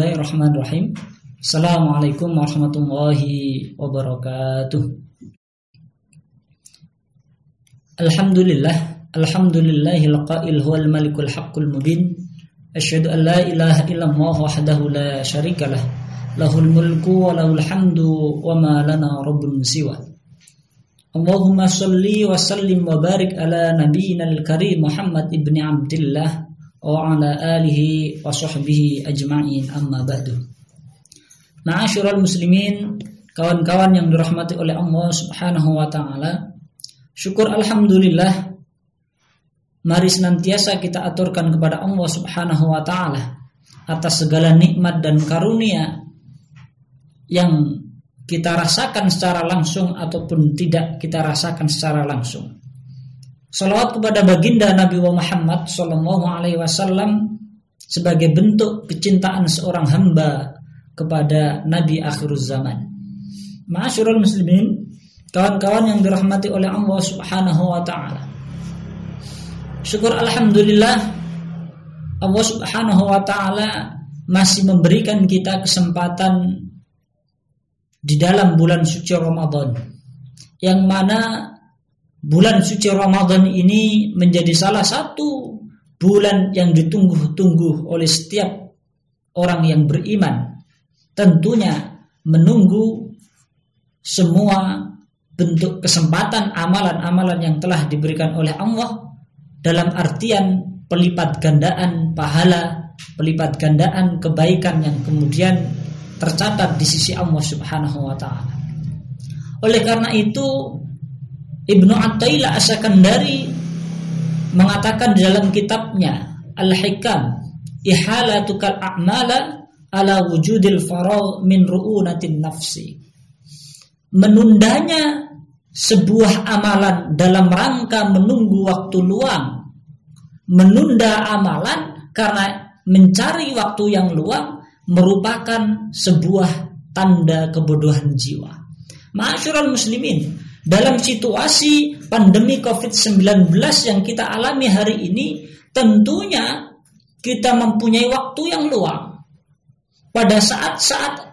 Bismillahirrahmanirrahim. Assalamualaikum warahmatullahi wabarakatuh. Alhamdulillah, alhamdulillahil qail huwal malikul haqqul mubin. Asyhadu an la ilaha illallah wahdahu la syarikalah. Lahul mulku wa lahul hamdu wa ma lana rabbun siwa. Allahumma salli wa sallim wa barik ala nabiyyina al-karim Muhammad ibni Abdullah alihi wa sahbihi ajma'in amma ba'du. Ma'asyiral muslimin, kawan-kawan yang dirahmati oleh Allah Subhanahu wa taala. Syukur alhamdulillah mari senantiasa kita aturkan kepada Allah Subhanahu wa taala atas segala nikmat dan karunia yang kita rasakan secara langsung ataupun tidak kita rasakan secara langsung. Salawat kepada baginda Nabi Muhammad Sallallahu Alaihi Wasallam sebagai bentuk kecintaan seorang hamba kepada Nabi akhir zaman. Masyurul muslimin, kawan-kawan yang dirahmati oleh Allah Subhanahu wa taala. Syukur alhamdulillah Allah Subhanahu wa taala masih memberikan kita kesempatan di dalam bulan suci Ramadan yang mana bulan suci Ramadan ini menjadi salah satu bulan yang ditunggu-tunggu oleh setiap orang yang beriman. Tentunya menunggu semua bentuk kesempatan amalan-amalan yang telah diberikan oleh Allah dalam artian pelipat gandaan pahala, pelipat gandaan kebaikan yang kemudian tercatat di sisi Allah Subhanahu wa taala. Oleh karena itu Ibnu Attailah Asakandari mengatakan di dalam kitabnya Al-Hikam Ihalatukal a'mala ala wujudil faragh min ru'unatin nafsi. Menundanya sebuah amalan dalam rangka menunggu waktu luang. Menunda amalan karena mencari waktu yang luang merupakan sebuah tanda kebodohan jiwa. Ma'asyiral muslimin, dalam situasi pandemi COVID-19 yang kita alami hari ini, tentunya kita mempunyai waktu yang luang. Pada saat-saat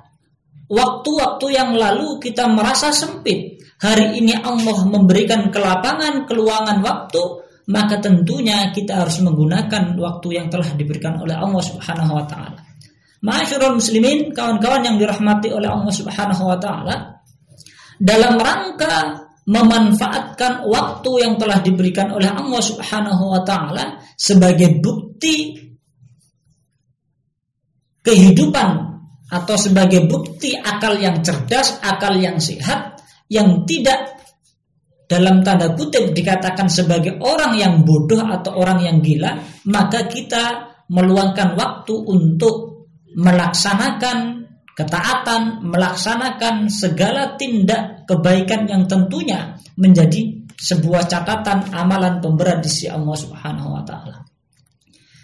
waktu-waktu yang lalu kita merasa sempit. Hari ini Allah memberikan kelapangan, keluangan waktu, maka tentunya kita harus menggunakan waktu yang telah diberikan oleh Allah Subhanahu wa taala. Masyarul muslimin, kawan-kawan yang dirahmati oleh Allah Subhanahu dalam rangka memanfaatkan waktu yang telah diberikan oleh Allah Subhanahu wa taala sebagai bukti kehidupan atau sebagai bukti akal yang cerdas, akal yang sehat yang tidak dalam tanda kutip dikatakan sebagai orang yang bodoh atau orang yang gila, maka kita meluangkan waktu untuk melaksanakan ketaatan, melaksanakan segala tindak kebaikan yang tentunya menjadi sebuah catatan amalan pemberat di sisi Allah Subhanahu wa taala.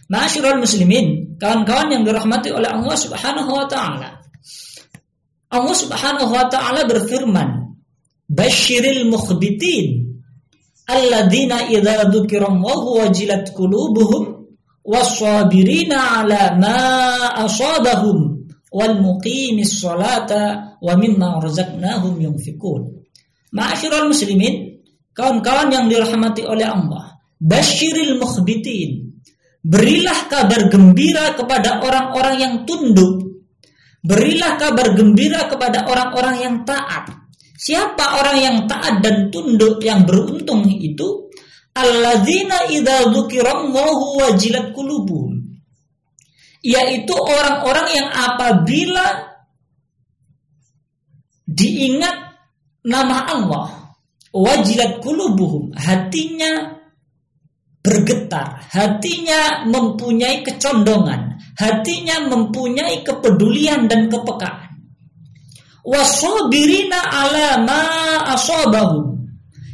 Ma'asyiral muslimin, kawan-kawan yang dirahmati oleh Allah Subhanahu wa taala. Allah Subhanahu wa taala berfirman, "Basyiril mukhbitin alladzina idza dzukirallahu wajilat qulubuhum was-sabirina 'ala ma asabahum wal muqimis sholata wa mimma razaqnahum yunfikun. Ma'asyiral muslimin, kawan-kawan yang dirahmati oleh Allah, basyiril mukhbitin. Berilah kabar gembira kepada orang-orang yang tunduk. Berilah kabar gembira kepada orang-orang yang taat. Siapa orang yang taat dan tunduk yang beruntung itu? Alladzina idza dzukirallahu wajilat qulubuhum yaitu orang-orang yang apabila diingat nama Allah wajilat kulubuhum hatinya bergetar hatinya mempunyai kecondongan hatinya mempunyai kepedulian dan kepekaan. Wasobirina ala ma asobahum.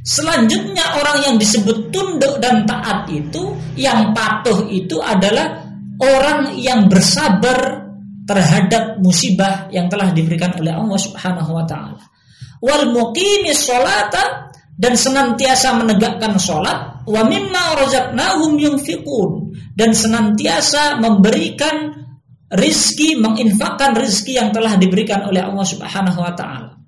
Selanjutnya orang yang disebut tunduk dan taat itu yang patuh itu adalah orang yang bersabar terhadap musibah yang telah diberikan oleh Allah Subhanahu wa taala. Wal muqimis sholata dan senantiasa menegakkan sholat wa mimma razaqnahum yunfiqun dan senantiasa memberikan rizki, menginfakkan rizki yang telah diberikan oleh Allah Subhanahu wa taala.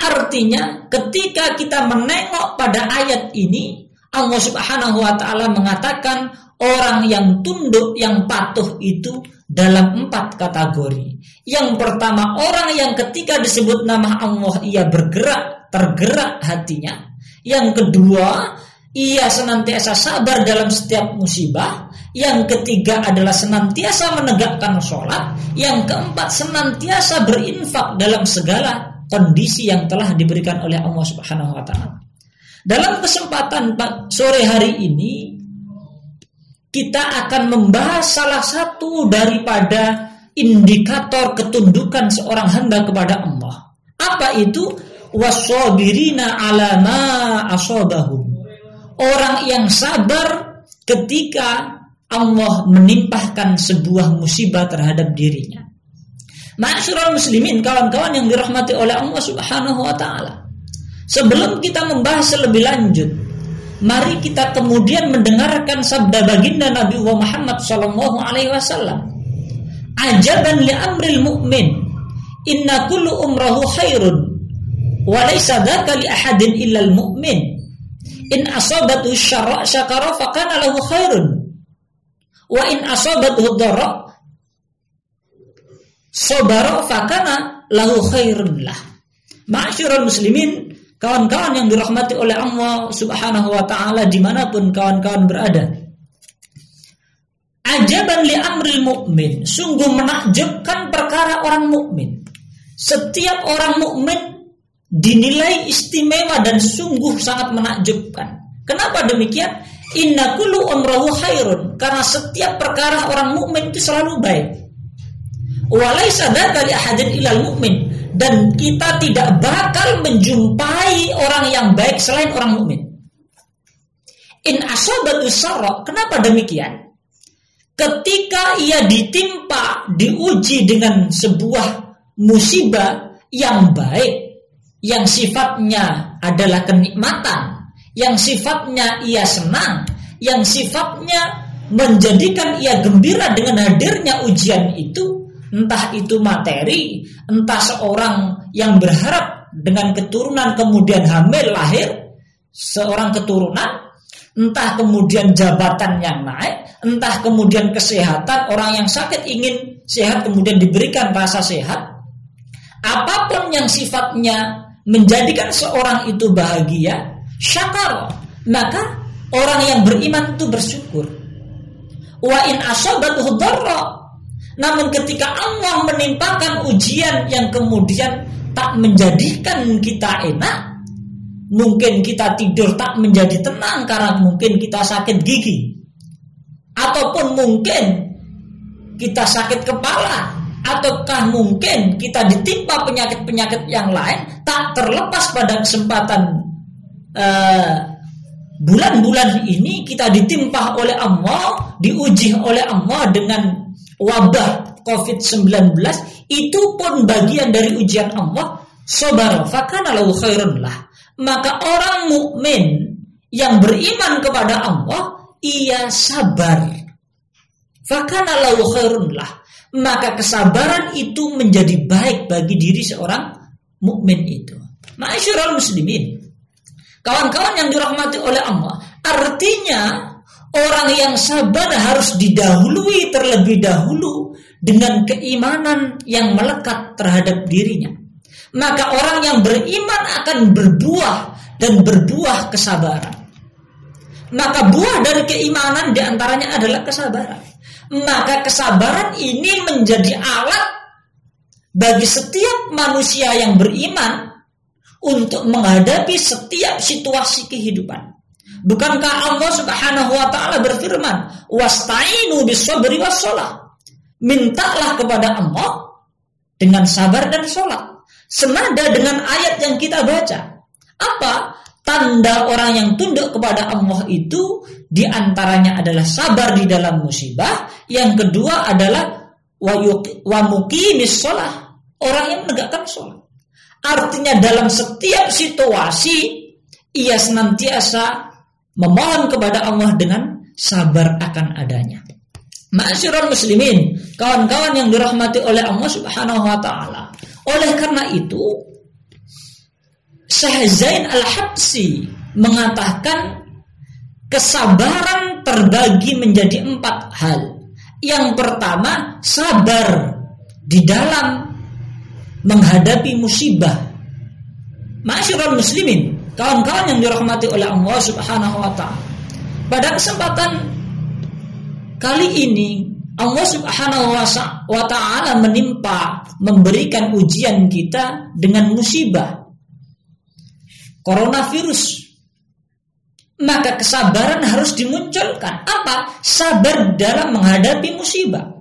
Artinya, ketika kita menengok pada ayat ini, Allah Subhanahu wa taala mengatakan orang yang tunduk, yang patuh itu dalam empat kategori. Yang pertama, orang yang ketika disebut nama Allah ia bergerak, tergerak hatinya. Yang kedua, ia senantiasa sabar dalam setiap musibah. Yang ketiga adalah senantiasa menegakkan sholat. Yang keempat, senantiasa berinfak dalam segala kondisi yang telah diberikan oleh Allah Subhanahu wa taala. Dalam kesempatan sore hari ini kita akan membahas salah satu daripada indikator ketundukan seorang hamba kepada Allah. Apa itu? Wasabirina ala ma asabahum. Orang yang sabar ketika Allah menimpahkan sebuah musibah terhadap dirinya. Masyurul muslimin, kawan-kawan yang dirahmati oleh Allah Subhanahu wa taala. Sebelum kita membahas lebih lanjut, mari kita kemudian mendengarkan sabda baginda Nabi Muhammad sallallahu alaihi wasallam. Ajaban li amril mu'min, inna kullu umrahu khairun. Wa laysa dzaka li ahadin illa al mu'min. In asabatu syarra syakara fa kana lahu khairun. Wa in asabatu dharra sabara fa kana lahu khairun lah. Ma'syiral muslimin kawan-kawan yang dirahmati oleh Allah Subhanahu wa taala di mana pun kawan-kawan berada ajaban li amril mukmin sungguh menakjubkan perkara orang mukmin setiap orang mukmin dinilai istimewa dan sungguh sangat menakjubkan. Kenapa demikian? Inna kullu umrahu khairun karena setiap perkara orang mukmin itu selalu baik. Walaisa li ilal mukmin dan kita tidak bakal menjumpai orang yang baik selain orang mukmin. In asabatu kenapa demikian? Ketika ia ditimpa, diuji dengan sebuah musibah yang baik, yang sifatnya adalah kenikmatan, yang sifatnya ia senang, yang sifatnya menjadikan ia gembira dengan hadirnya ujian itu, entah itu materi, entah seorang yang berharap dengan keturunan kemudian hamil lahir seorang keturunan, entah kemudian jabatan yang naik, entah kemudian kesehatan orang yang sakit ingin sehat kemudian diberikan rasa sehat, apa pun yang sifatnya menjadikan seorang itu bahagia, syakar, maka orang yang beriman itu bersyukur. Wa in. Namun ketika Allah menimpakan ujian yang kemudian tak menjadikan kita enak, mungkin kita tidur tak menjadi tenang karena mungkin kita sakit gigi. Ataupun mungkin kita sakit kepala, ataukah mungkin kita ditimpa penyakit-penyakit yang lain tak terlepas pada kesempatan uh, bulan-bulan ini kita ditimpa oleh Allah, diuji oleh Allah dengan wabah COVID-19 itu pun bagian dari ujian Allah. Sabar, fakana lahu khairun lah. Maka orang mukmin yang beriman kepada Allah ia sabar. Fakana lahu khairun lah maka kesabaran itu menjadi baik bagi diri seorang mukmin itu. Masyurul muslimin. Kawan-kawan yang dirahmati oleh Allah, artinya orang yang sabar harus didahului terlebih dahulu dengan keimanan yang melekat terhadap dirinya. Maka orang yang beriman akan berbuah dan berbuah kesabaran. Maka buah dari keimanan di antaranya adalah kesabaran maka kesabaran ini menjadi alat bagi setiap manusia yang beriman untuk menghadapi setiap situasi kehidupan. Bukankah Allah Subhanahu wa taala berfirman, "Wasta'inu bis-sabri was-shalah." Mintalah kepada Allah dengan sabar dan sholat. Senada dengan ayat yang kita baca. Apa? Tanda orang yang tunduk kepada Allah itu di antaranya adalah sabar di dalam musibah. Yang kedua adalah wa muqimis. Orang yang menegakkan sholat. Artinya dalam setiap situasi ia senantiasa memohon kepada Allah dengan sabar akan adanya. Ma'asyiral muslimin, kawan-kawan yang dirahmati oleh Allah Subhanahu wa taala. Oleh karena itu, Syekh Zain Al-Habsi mengatakan kesabaran terbagi menjadi empat hal. Yang pertama, sabar di dalam menghadapi musibah. Ma'asyiral muslimin, kawan-kawan yang dirahmati oleh Allah Subhanahu wa taala. Pada kesempatan Kali ini Allah Subhanahu wa taala menimpa memberikan ujian kita dengan musibah coronavirus. Maka kesabaran harus dimunculkan. Apa? Sabar dalam menghadapi musibah.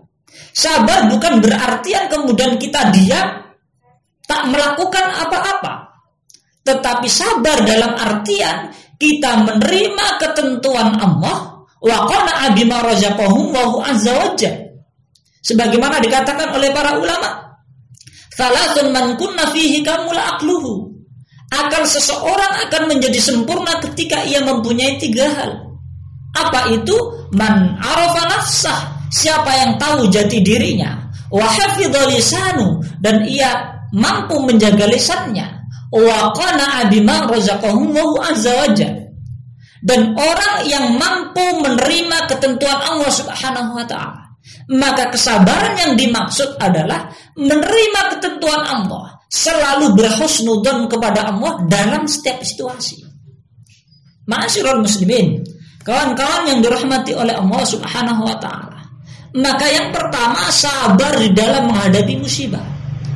Sabar bukan berarti yang kemudian kita diam tak melakukan apa-apa. Tetapi sabar dalam artian kita menerima ketentuan Allah wa razaqahum wa azza. Sebagaimana dikatakan oleh para ulama, Thalathun man kunna fihi. Akal seseorang akan menjadi sempurna ketika ia mempunyai tiga hal. Apa itu? Man nafsah. Siapa yang tahu jati dirinya. Wa lisanu. Dan ia mampu menjaga lisannya. Wa azza dan orang yang mampu menerima ketentuan Allah Subhanahu wa taala. Maka kesabaran yang dimaksud adalah menerima ketentuan Allah, selalu berhusnudzon kepada Allah dalam setiap situasi. Ma'asyiral muslimin, kawan-kawan yang dirahmati oleh Allah Subhanahu wa taala. Maka yang pertama sabar di dalam menghadapi musibah.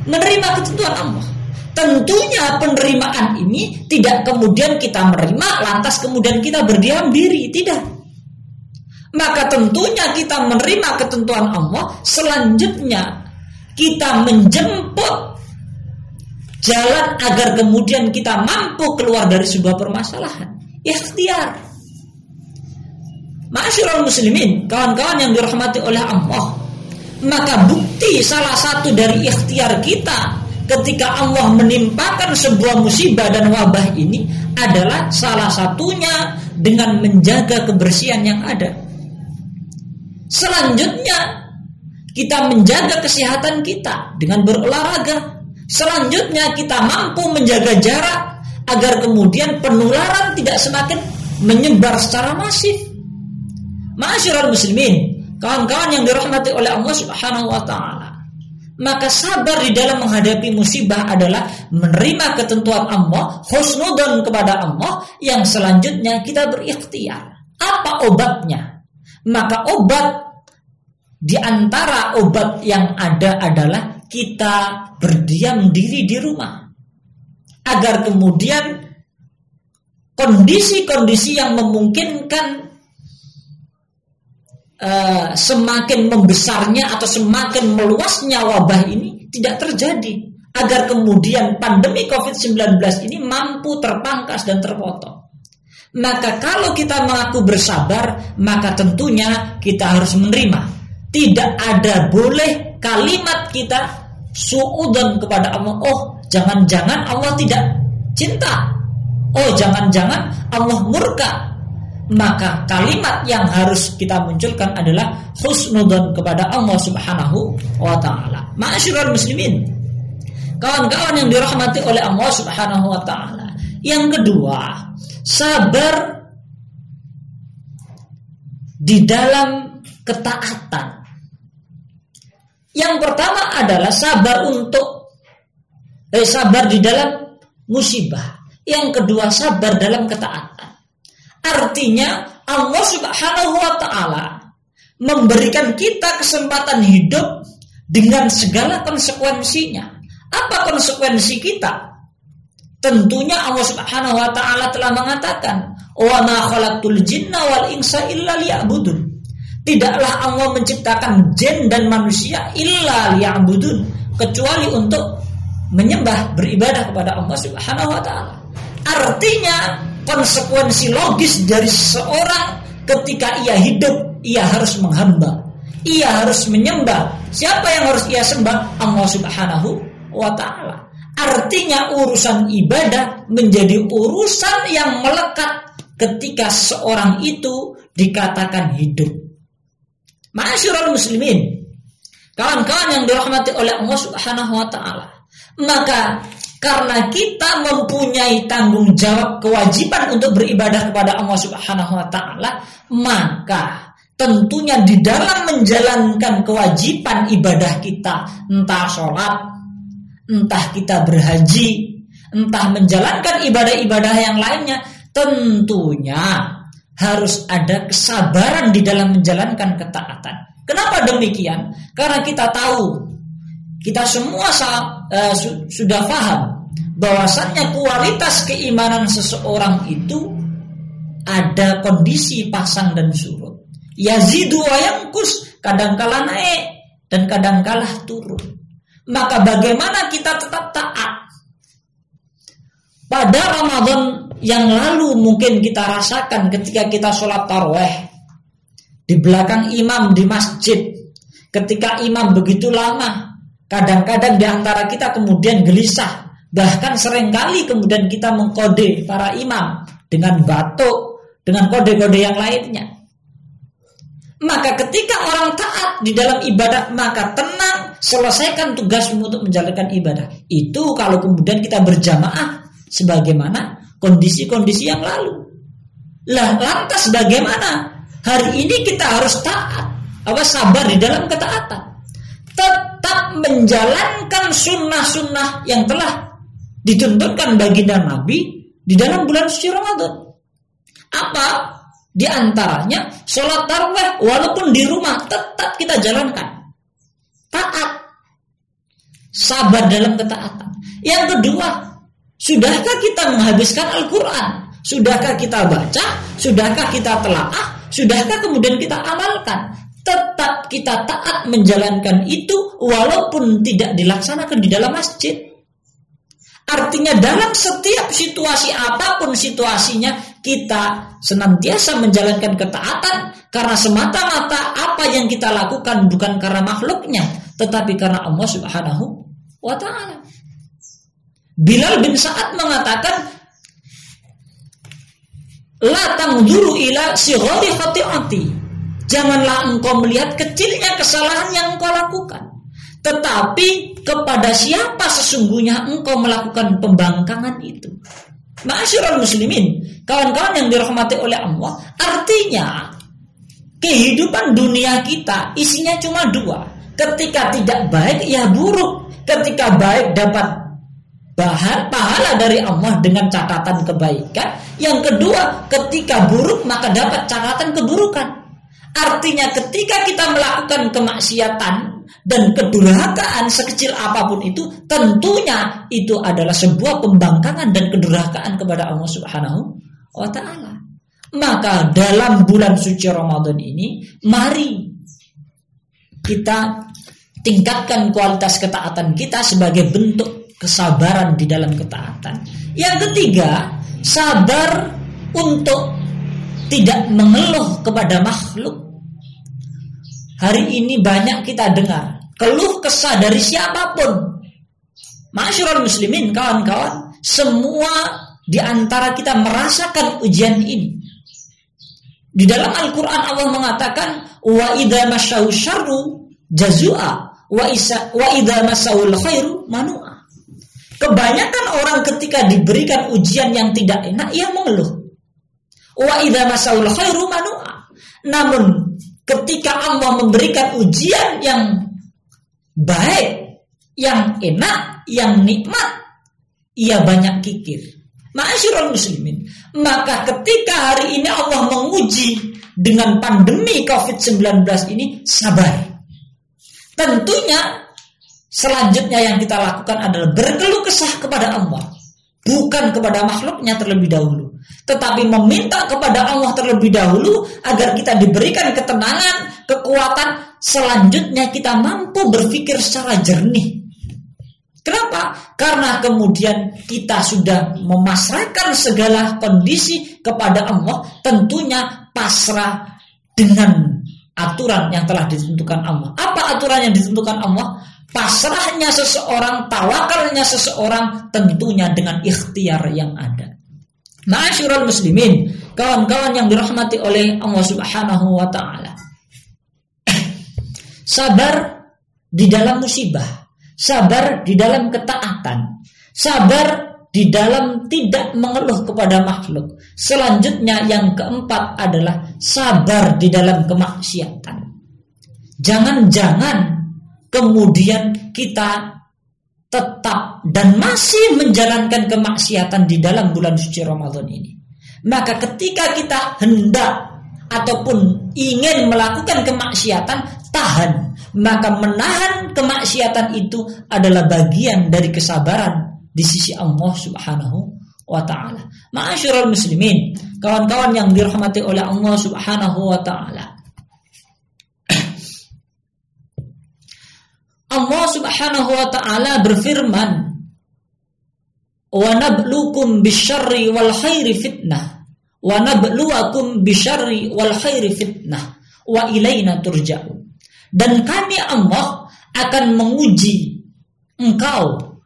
Menerima ketentuan Allah. Tentunya penerimaan ini tidak kemudian kita menerima lantas kemudian kita berdiam diri, tidak. Maka tentunya kita menerima ketentuan Allah, selanjutnya kita menjemput jalan agar kemudian kita mampu keluar dari sebuah permasalahan. Ikhtiar. Masyurul muslimin, kawan-kawan yang dirahmati oleh Allah. Maka bukti salah satu dari ikhtiar kita ketika Allah menimpakan sebuah musibah dan wabah ini adalah salah satunya dengan menjaga kebersihan yang ada. Selanjutnya kita menjaga kesehatan kita dengan berolahraga. Selanjutnya kita mampu menjaga jarak agar kemudian penularan tidak semakin menyebar secara masif. Masyarakat muslimin, kawan-kawan yang dirahmati oleh Allah Subhanahu wa taala maka sabar di dalam menghadapi musibah adalah menerima ketentuan Allah, husnudon kepada Allah yang selanjutnya kita berikhtiar. Apa obatnya? Maka obat di antara obat yang ada adalah kita berdiam diri di rumah. Agar kemudian kondisi-kondisi yang memungkinkan uh, semakin membesarnya atau semakin meluasnya wabah ini tidak terjadi agar kemudian pandemi COVID-19 ini mampu terpangkas dan terpotong. Maka kalau kita mengaku bersabar, maka tentunya kita harus menerima. Tidak ada boleh kalimat kita suudon kepada Allah. Oh, jangan-jangan Allah tidak cinta. Oh, jangan-jangan Allah murka maka kalimat yang harus kita munculkan adalah husnudon kepada Allah Subhanahu wa taala. Ma'asyiral muslimin. Kawan-kawan yang dirahmati oleh Allah Subhanahu wa taala. Yang kedua, sabar di dalam ketaatan. Yang pertama adalah sabar untuk eh, sabar di dalam musibah. Yang kedua sabar dalam ketaatan. Artinya Allah Subhanahu wa taala memberikan kita kesempatan hidup dengan segala konsekuensinya. Apa konsekuensi kita? Tentunya Allah Subhanahu wa taala telah mengatakan, "Wa ma khalaqtul jinna wal insa illa liya'budun." Tidaklah Allah menciptakan jin dan manusia illa liya'budun, kecuali untuk menyembah beribadah kepada Allah Subhanahu wa taala. Artinya konsekuensi logis dari seorang ketika ia hidup, ia harus menghamba. Ia harus menyembah. Siapa yang harus ia sembah? Allah Subhanahu wa taala. Artinya urusan ibadah menjadi urusan yang melekat ketika seorang itu dikatakan hidup. Ma'asyiral muslimin, kawan-kawan yang dirahmati oleh Allah Subhanahu wa taala. Maka karena kita mempunyai tanggung jawab kewajiban untuk beribadah kepada Allah Subhanahu wa taala, maka tentunya di dalam menjalankan kewajiban ibadah kita, entah sholat, entah kita berhaji, entah menjalankan ibadah-ibadah yang lainnya, tentunya harus ada kesabaran di dalam menjalankan ketaatan. Kenapa demikian? Karena kita tahu, kita semua uh, su sudah paham bahwasannya kualitas keimanan seseorang itu ada kondisi pasang dan surut. Yazidu wa yangkus, kadangkala naik dan kadangkala turun. Maka bagaimana kita tetap taat? Pada Ramadan yang lalu mungkin kita rasakan ketika kita sholat taraweh di belakang imam di masjid ketika imam begitu lama kadang-kadang di antara kita kemudian gelisah bahkan sering kali kemudian kita mengkode para imam dengan batuk dengan kode-kode yang lainnya maka ketika orang taat di dalam ibadah maka tenang selesaikan tugasmu untuk menjalankan ibadah itu kalau kemudian kita berjamaah sebagaimana kondisi-kondisi yang lalu. Lah lantas bagaimana? Hari ini kita harus taat, apa sabar di dalam ketaatan. Tetap menjalankan sunnah-sunnah yang telah ditentukan baginda Nabi di dalam bulan suci Ramadan. Apa? Di antaranya sholat taraweh walaupun di rumah tetap kita jalankan. Taat. Sabar dalam ketaatan. Yang kedua, Sudahkah kita menghabiskan Al-Quran? Sudahkah kita baca? Sudahkah kita telaah? Sudahkah kemudian kita amalkan? Tetap kita taat menjalankan itu walaupun tidak dilaksanakan di dalam masjid. Artinya dalam setiap situasi apa pun situasinya kita senantiasa menjalankan ketaatan karena semata-mata apa yang kita lakukan bukan karena makhluknya tetapi karena Allah Subhanahu wa taala. Bilal bin Sa'ad mengatakan La tangduru ila sighari khati'ati. Janganlah engkau melihat kecilnya kesalahan yang engkau lakukan. Tetapi kepada siapa sesungguhnya engkau melakukan pembangkangan itu. Ma'asyiral muslimin, kawan-kawan yang dirahmati oleh Allah, artinya kehidupan dunia kita isinya cuma dua. Ketika tidak baik ya buruk, ketika baik dapat bahan pahala dari Allah dengan catatan kebaikan. Yang kedua, ketika buruk maka dapat catatan keburukan. Artinya ketika kita melakukan kemaksiatan dan kedurhakaan sekecil apa pun itu, tentunya itu adalah sebuah pembangkangan dan kedurhakaan kepada Allah Subhanahu wa taala. Maka dalam bulan suci Ramadan ini, mari kita tingkatkan kualitas ketaatan kita sebagai bentuk kesabaran di dalam ketaatan. Yang ketiga, sabar untuk tidak mengeluh kepada makhluk. Hari ini banyak kita dengar keluh kesah dari siapa pun. Masyurul muslimin, kawan-kawan, semua di antara kita merasakan ujian ini. Di dalam Al-Quran Allah mengatakan wa idza masyahu syarru jazua wa isa wa idza khairu manua. Kebanyakan orang ketika diberikan ujian yang tidak enak, ia mengeluh. Wa idza masaul khairu manua. Namun ketika Allah memberikan ujian yang baik, yang enak, yang nikmat, ia banyak kikir. Ma'asyiral muslimin. Maka ketika hari ini Allah menguji dengan pandemi COVID-19 ini sabar. Tentunya Selanjutnya yang kita lakukan adalah berkeluh kesah kepada Allah, bukan kepada makhluknya terlebih dahulu, tetapi meminta kepada Allah terlebih dahulu agar kita diberikan ketenangan, kekuatan, selanjutnya kita mampu berpikir secara jernih. Kenapa? Karena kemudian kita sudah memasrahkan segala kondisi kepada Allah, tentunya pasrah dengan aturan yang telah ditentukan Allah. Apa aturan yang ditentukan Allah? pasrahnya seseorang, tawakalnya seseorang tentunya dengan ikhtiar yang ada. Ma'asyiral muslimin, kawan-kawan yang dirahmati oleh Allah Subhanahu wa taala. sabar di dalam musibah, sabar di dalam ketaatan, sabar di dalam tidak mengeluh kepada makhluk. Selanjutnya yang keempat adalah sabar di dalam kemaksiatan. Jangan-jangan kemudian kita tetap dan masih menjalankan kemaksiatan di dalam bulan suci Ramadan ini. Maka ketika kita hendak ataupun ingin melakukan kemaksiatan, tahan. Maka menahan kemaksiatan itu adalah bagian dari kesabaran di sisi Allah Subhanahu wa taala. Ma'asyiral muslimin, kawan-kawan yang dirahmati oleh Allah Subhanahu wa taala. Allah Subhanahu wa taala berfirman, "Wa nabluukum bisyarri wal khairi fitnah, wa nabluwakum bisyarri wal khairi fitnah, wa ilaina turja'un." Dan kami Allah akan menguji engkau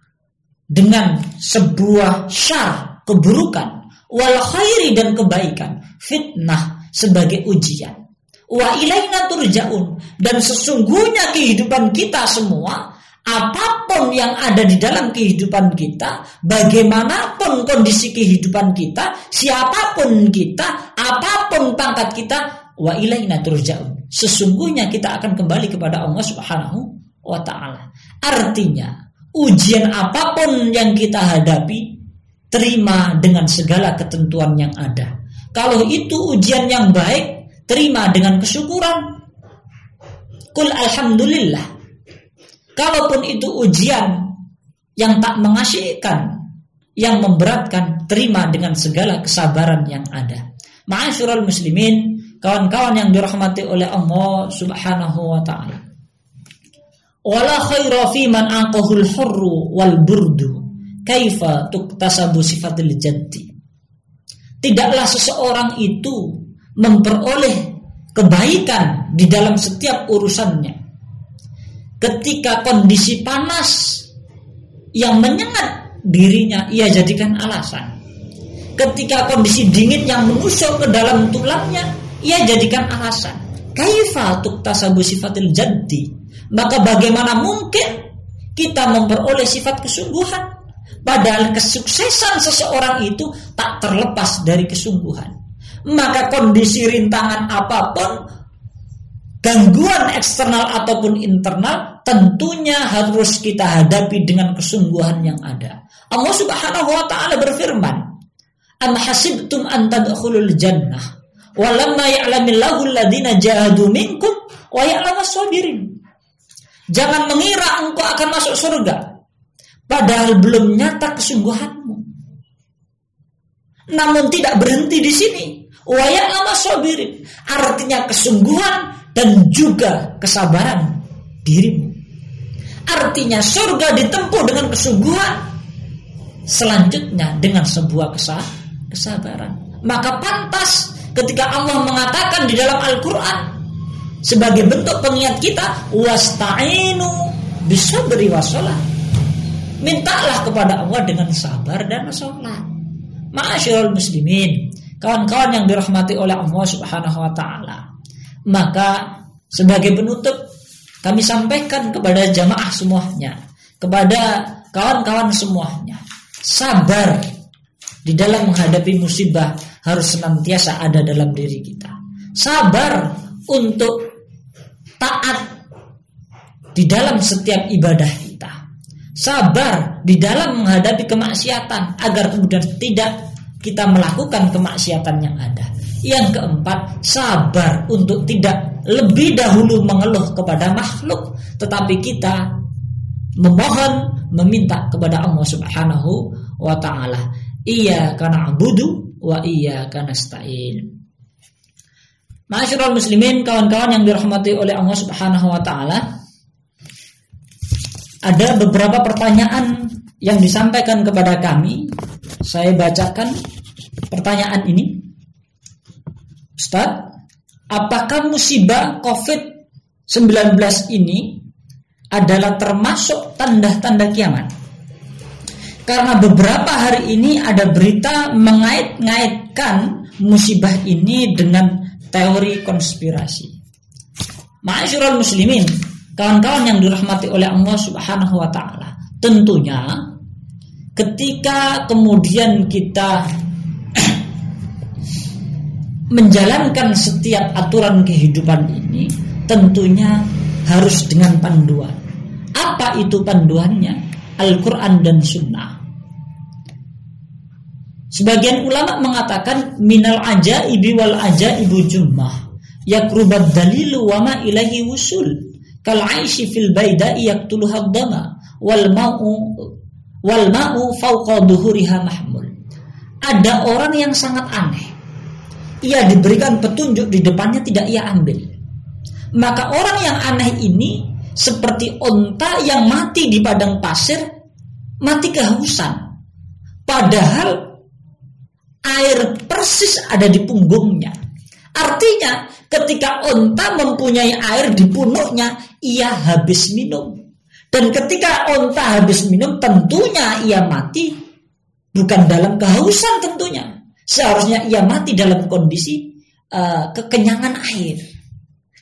dengan sebuah syar keburukan wal khairi dan kebaikan fitnah sebagai ujian wa ilaina turja'un. Dan sesungguhnya kehidupan kita semua apa pun yang ada di dalam kehidupan kita bagaimanapun kondisi kehidupan kita siapa pun kita apa pun pangkat kita wa ilaina turja'un. Sesungguhnya kita akan kembali kepada Allah Subhanahu wa taala. Artinya ujian apa pun yang kita hadapi terima dengan segala ketentuan yang ada. Kalau itu ujian yang baik terima dengan kesyukuran. Kul alhamdulillah. Kalaupun itu ujian yang tak mengasihkan, yang memberatkan, terima dengan segala kesabaran yang ada. Ma'asyiral muslimin, kawan-kawan yang dirahmati oleh Allah Subhanahu wa taala. Wala khaira fi man aqahul hurru wal burdu kaifa tuktasabu sifatil jaddi. Tidaklah seseorang itu memperoleh kebaikan di dalam setiap urusannya. Ketika kondisi panas yang menyengat dirinya, ia jadikan alasan. Ketika kondisi dingin yang menusuk ke dalam tulangnya, ia jadikan alasan. Kaifa tasabu sifatil jaddi? Maka bagaimana mungkin kita memperoleh sifat kesungguhan? Padahal kesuksesan seseorang itu tak terlepas dari kesungguhan maka kondisi rintangan apa pun gangguan eksternal ataupun internal tentunya harus kita hadapi dengan kesungguhan yang ada. Allah Subhanahu wa taala berfirman, "Am hasibtum an tadkhulul jannah wa lamma ya'lamillahu alladziina jahadu minkum wa ya'lamas sabirin." Jangan mengira engkau akan masuk surga padahal belum nyata kesungguhanmu. Namun tidak berhenti di sini. Wayak lama sobirin. Artinya kesungguhan dan juga kesabaran dirimu. Artinya surga ditempuh dengan kesungguhan. Selanjutnya dengan sebuah kesah, kesabaran. Maka pantas ketika Allah mengatakan di dalam Al-Quran sebagai bentuk pengingat kita wasta'inu beri wasolah mintalah kepada Allah dengan sabar dan sholat Ma'asyiral muslimin kawan-kawan yang dirahmati oleh Allah Subhanahu wa taala. Maka sebagai penutup kami sampaikan kepada jamaah semuanya, kepada kawan-kawan semuanya, sabar di dalam menghadapi musibah harus senantiasa ada dalam diri kita. Sabar untuk taat di dalam setiap ibadah kita. Sabar di dalam menghadapi kemaksiatan agar kemudian tidak kita melakukan kemaksiatan yang ada. Yang keempat, sabar untuk tidak lebih dahulu mengeluh kepada makhluk, tetapi kita memohon, meminta kepada Allah Subhanahu wa taala. Iya karena abudu wa iya karena stain. Masyarul muslimin, kawan-kawan yang dirahmati oleh Allah Subhanahu wa taala. Ada beberapa pertanyaan yang disampaikan kepada kami saya bacakan pertanyaan ini. Ustaz, apakah musibah COVID-19 ini adalah termasuk tanda-tanda kiamat? Karena beberapa hari ini ada berita mengait-ngaitkan musibah ini dengan teori konspirasi. Ma'asyiral muslimin, Kawan-kawan yang dirahmati oleh Allah Subhanahu wa taala, tentunya ketika kemudian kita menjalankan setiap aturan kehidupan ini tentunya harus dengan panduan. Apa itu panduannya? Al-Quran dan Sunnah. Sebagian ulama mengatakan minal ajaibi wal ajaibu jummah yakrubat dalilu wa ma ilahi wusul kal aishi fil baida'i yaqtuluha dama wal ma'u wal ma'u fawqa duhuriha mahmul. Ada orang yang sangat aneh. Ia diberikan petunjuk di depannya tidak ia ambil. Maka orang yang aneh ini seperti onta yang mati di padang pasir, mati kehausan. Padahal air persis ada di punggungnya. Artinya ketika onta mempunyai air di punuknya, ia habis minum. Dan ketika onta habis minum, tentunya ia mati bukan dalam kehausan tentunya. Seharusnya ia mati dalam kondisi uh, kekenyangan air.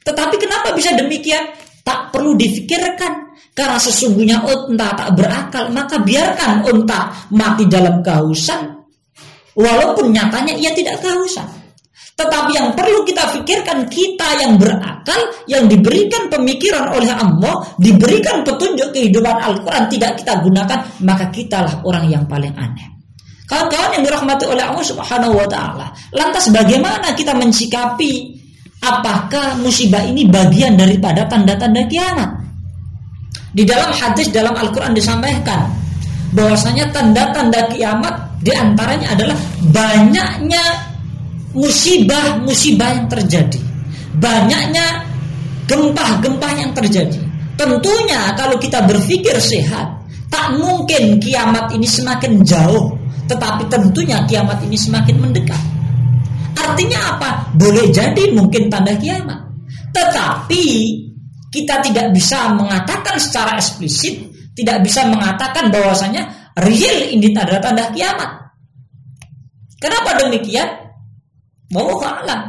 Tetapi kenapa bisa demikian? Tak perlu difikirkan karena sesungguhnya onta tak berakal, maka biarkan onta mati dalam kehausan walaupun nyatanya ia tidak kehausan. Tetapi yang perlu kita pikirkan kita yang berakal, yang diberikan pemikiran oleh Allah, diberikan petunjuk kehidupan Al-Quran tidak kita gunakan, maka kitalah orang yang paling aneh. Kawan-kawan yang dirahmati oleh Allah Subhanahu wa taala. Lantas bagaimana kita mensikapi apakah musibah ini bagian daripada tanda-tanda kiamat? Di dalam hadis dalam Al-Qur'an disampaikan bahwasanya tanda-tanda kiamat di antaranya adalah banyaknya musibah-musibah yang terjadi. Banyaknya gempa-gempa yang terjadi. Tentunya kalau kita berpikir sehat, tak mungkin kiamat ini semakin jauh, tetapi tentunya kiamat ini semakin mendekat. Artinya apa? Boleh jadi mungkin tanda kiamat. Tetapi kita tidak bisa mengatakan secara eksplisit, tidak bisa mengatakan bahwasanya real ini tanda-tanda kiamat. Kenapa demikian? Wallahu a'lam.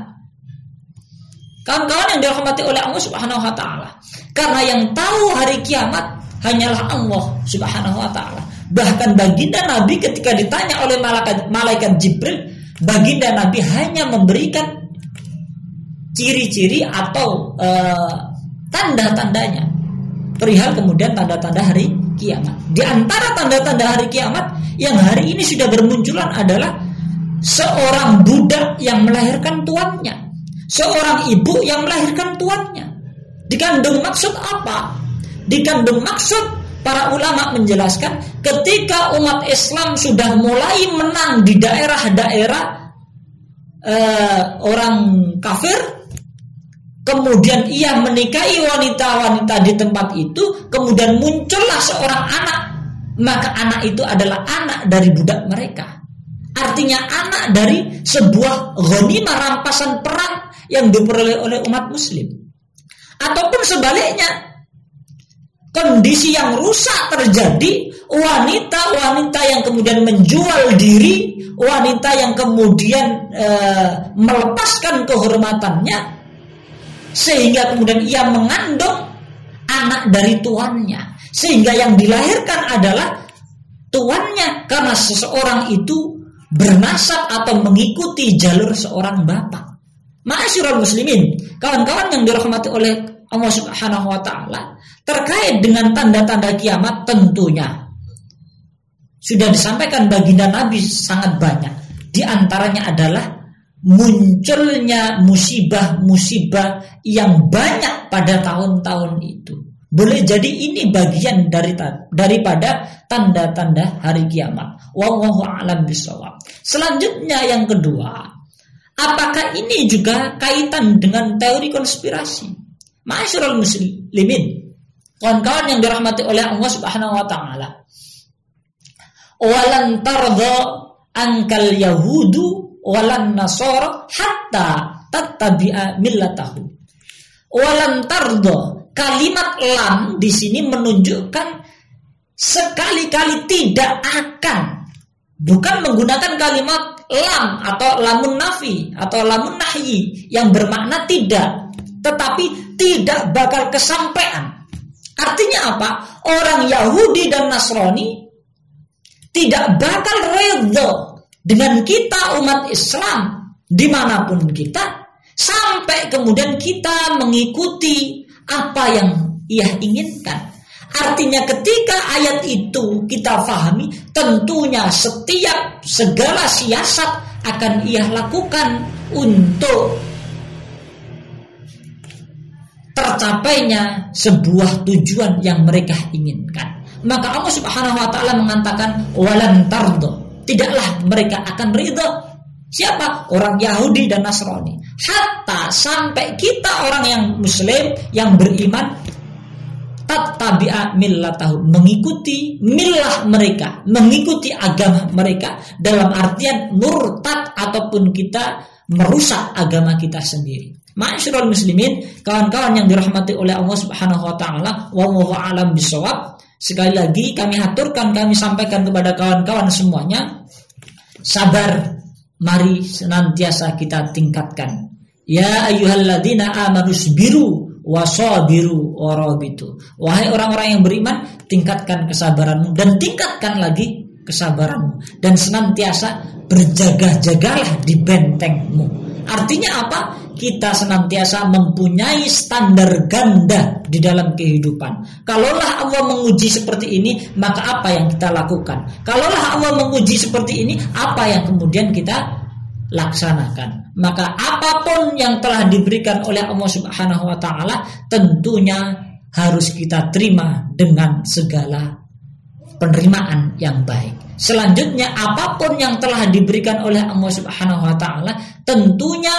Kawan-kawan yang dirahmati oleh Allah Subhanahu wa taala. Karena yang tahu hari kiamat hanyalah Allah Subhanahu wa taala. Bahkan baginda Nabi ketika ditanya oleh malaikat malaikat Jibril, baginda Nabi hanya memberikan ciri-ciri atau uh, tanda-tandanya. Perihal kemudian tanda-tanda hari kiamat. Di antara tanda-tanda hari kiamat yang hari ini sudah bermunculan adalah seorang budak yang melahirkan tuannya, seorang ibu yang melahirkan tuannya. Dikandung maksud apa? Dikandung maksud para ulama menjelaskan ketika umat Islam sudah mulai menang di daerah-daerah eh, orang kafir, kemudian ia menikahi wanita-wanita di tempat itu, kemudian muncullah seorang anak, maka anak itu adalah anak dari budak mereka. Artinya anak dari sebuah ghanimah rampasan perang yang diperoleh oleh umat muslim. Ataupun sebaliknya, kondisi yang rusak terjadi, wanita-wanita yang kemudian menjual diri, wanita yang kemudian e, melepaskan kehormatannya, sehingga kemudian ia mengandung anak dari tuannya. Sehingga yang dilahirkan adalah tuannya karena seseorang itu bernasab atau mengikuti jalur seorang bapak. Ma'asyiral muslimin, kawan-kawan yang dirahmati oleh Allah Subhanahu wa taala, terkait dengan tanda-tanda kiamat tentunya sudah disampaikan baginda Nabi sangat banyak. Di antaranya adalah munculnya musibah-musibah yang banyak pada tahun-tahun itu. Boleh jadi ini bagian dari daripada tanda-tanda hari kiamat. Wallahu a'lam bishawab. Selanjutnya yang kedua, apakah ini juga kaitan dengan teori konspirasi? Masyarul muslimin, kawan-kawan yang dirahmati oleh Allah Subhanahu wa taala. Walan tardha angkal yahudu walan nasara hatta tattabi'a millatahu. Walan tardha kalimat lam di sini menunjukkan sekali-kali tidak akan bukan menggunakan kalimat lam atau lamun nafi atau lamun nahyi yang bermakna tidak tetapi tidak bakal kesampaian Artinya apa? Orang Yahudi dan Nasrani tidak bakal redho dengan kita umat Islam di mana pun kita sampai kemudian kita mengikuti apa yang ia inginkan. Artinya ketika ayat itu kita pahami, tentunya setiap segala siasat akan ia lakukan untuk tercapainya sebuah tujuan yang mereka inginkan. Maka Allah Subhanahu wa taala mengatakan walan tardo. Tidaklah mereka akan ridho Siapa? Orang Yahudi dan Nasrani. Hatta sampai kita orang yang muslim yang beriman tattabi'a millatahu mengikuti milah mereka, mengikuti agama mereka dalam artian murtad ataupun kita merusak agama kita sendiri. Ma'asyiral muslimin, kawan-kawan yang dirahmati oleh Allah Subhanahu wa taala, wallahu alam bisawab. Sekali lagi kami aturkan, kami sampaikan kepada kawan-kawan semuanya sabar mari senantiasa kita tingkatkan. Ya ayyuhalladzina amanu biru wasabiru warabitu. Wahai orang-orang yang beriman, tingkatkan kesabaranmu dan tingkatkan lagi kesabaranmu dan senantiasa berjaga-jagalah di bentengmu. Artinya apa? Kita senantiasa mempunyai standar ganda di dalam kehidupan. Kalaulah Allah menguji seperti ini, maka apa yang kita lakukan? Kalaulah Allah menguji seperti ini, apa yang kemudian kita laksanakan. Maka apa pun yang telah diberikan oleh Allah Subhanahu wa taala tentunya harus kita terima dengan segala penerimaan yang baik. Selanjutnya apa pun yang telah diberikan oleh Allah Subhanahu wa taala tentunya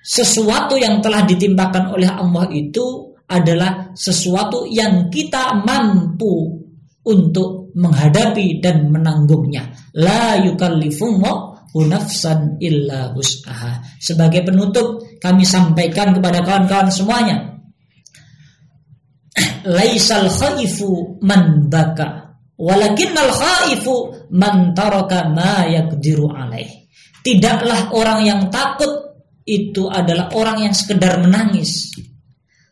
sesuatu yang telah ditimpakan oleh Allah itu adalah sesuatu yang kita mampu untuk menghadapi dan menanggungnya. La yukallifullah nafsan illa wus'aha. Sebagai penutup kami sampaikan kepada kawan-kawan semuanya. Laisal khaifu man baka walakinnal khaifu man taraka ma yaqdiru alaih. Tidaklah orang yang takut itu adalah orang yang sekedar menangis.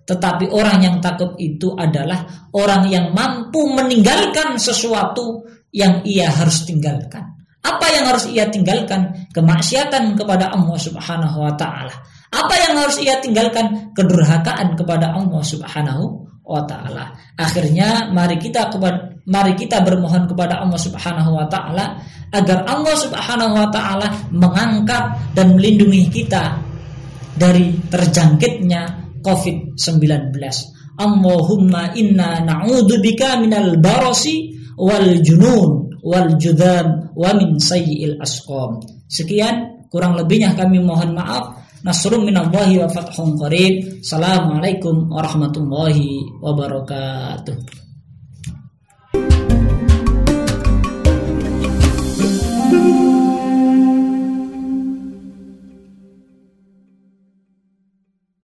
Tetapi orang yang takut itu adalah orang yang mampu meninggalkan sesuatu yang ia harus tinggalkan. Apa yang harus ia tinggalkan? Kemaksiatan kepada Allah Subhanahu wa taala. Apa yang harus ia tinggalkan? Kedurhakaan kepada Allah Subhanahu wa taala. Akhirnya mari kita kepada mari kita bermohon kepada Allah Subhanahu wa taala agar Allah Subhanahu wa taala mengangkat dan melindungi kita dari terjangkitnya COVID-19. Allahumma inna na'udzubika minal barasi wal junun wal judam wa min sayyi'il asqam. Sekian kurang lebihnya kami mohon maaf. Nasrun minallahi wa fathun qarib. Assalamualaikum warahmatullahi wabarakatuh.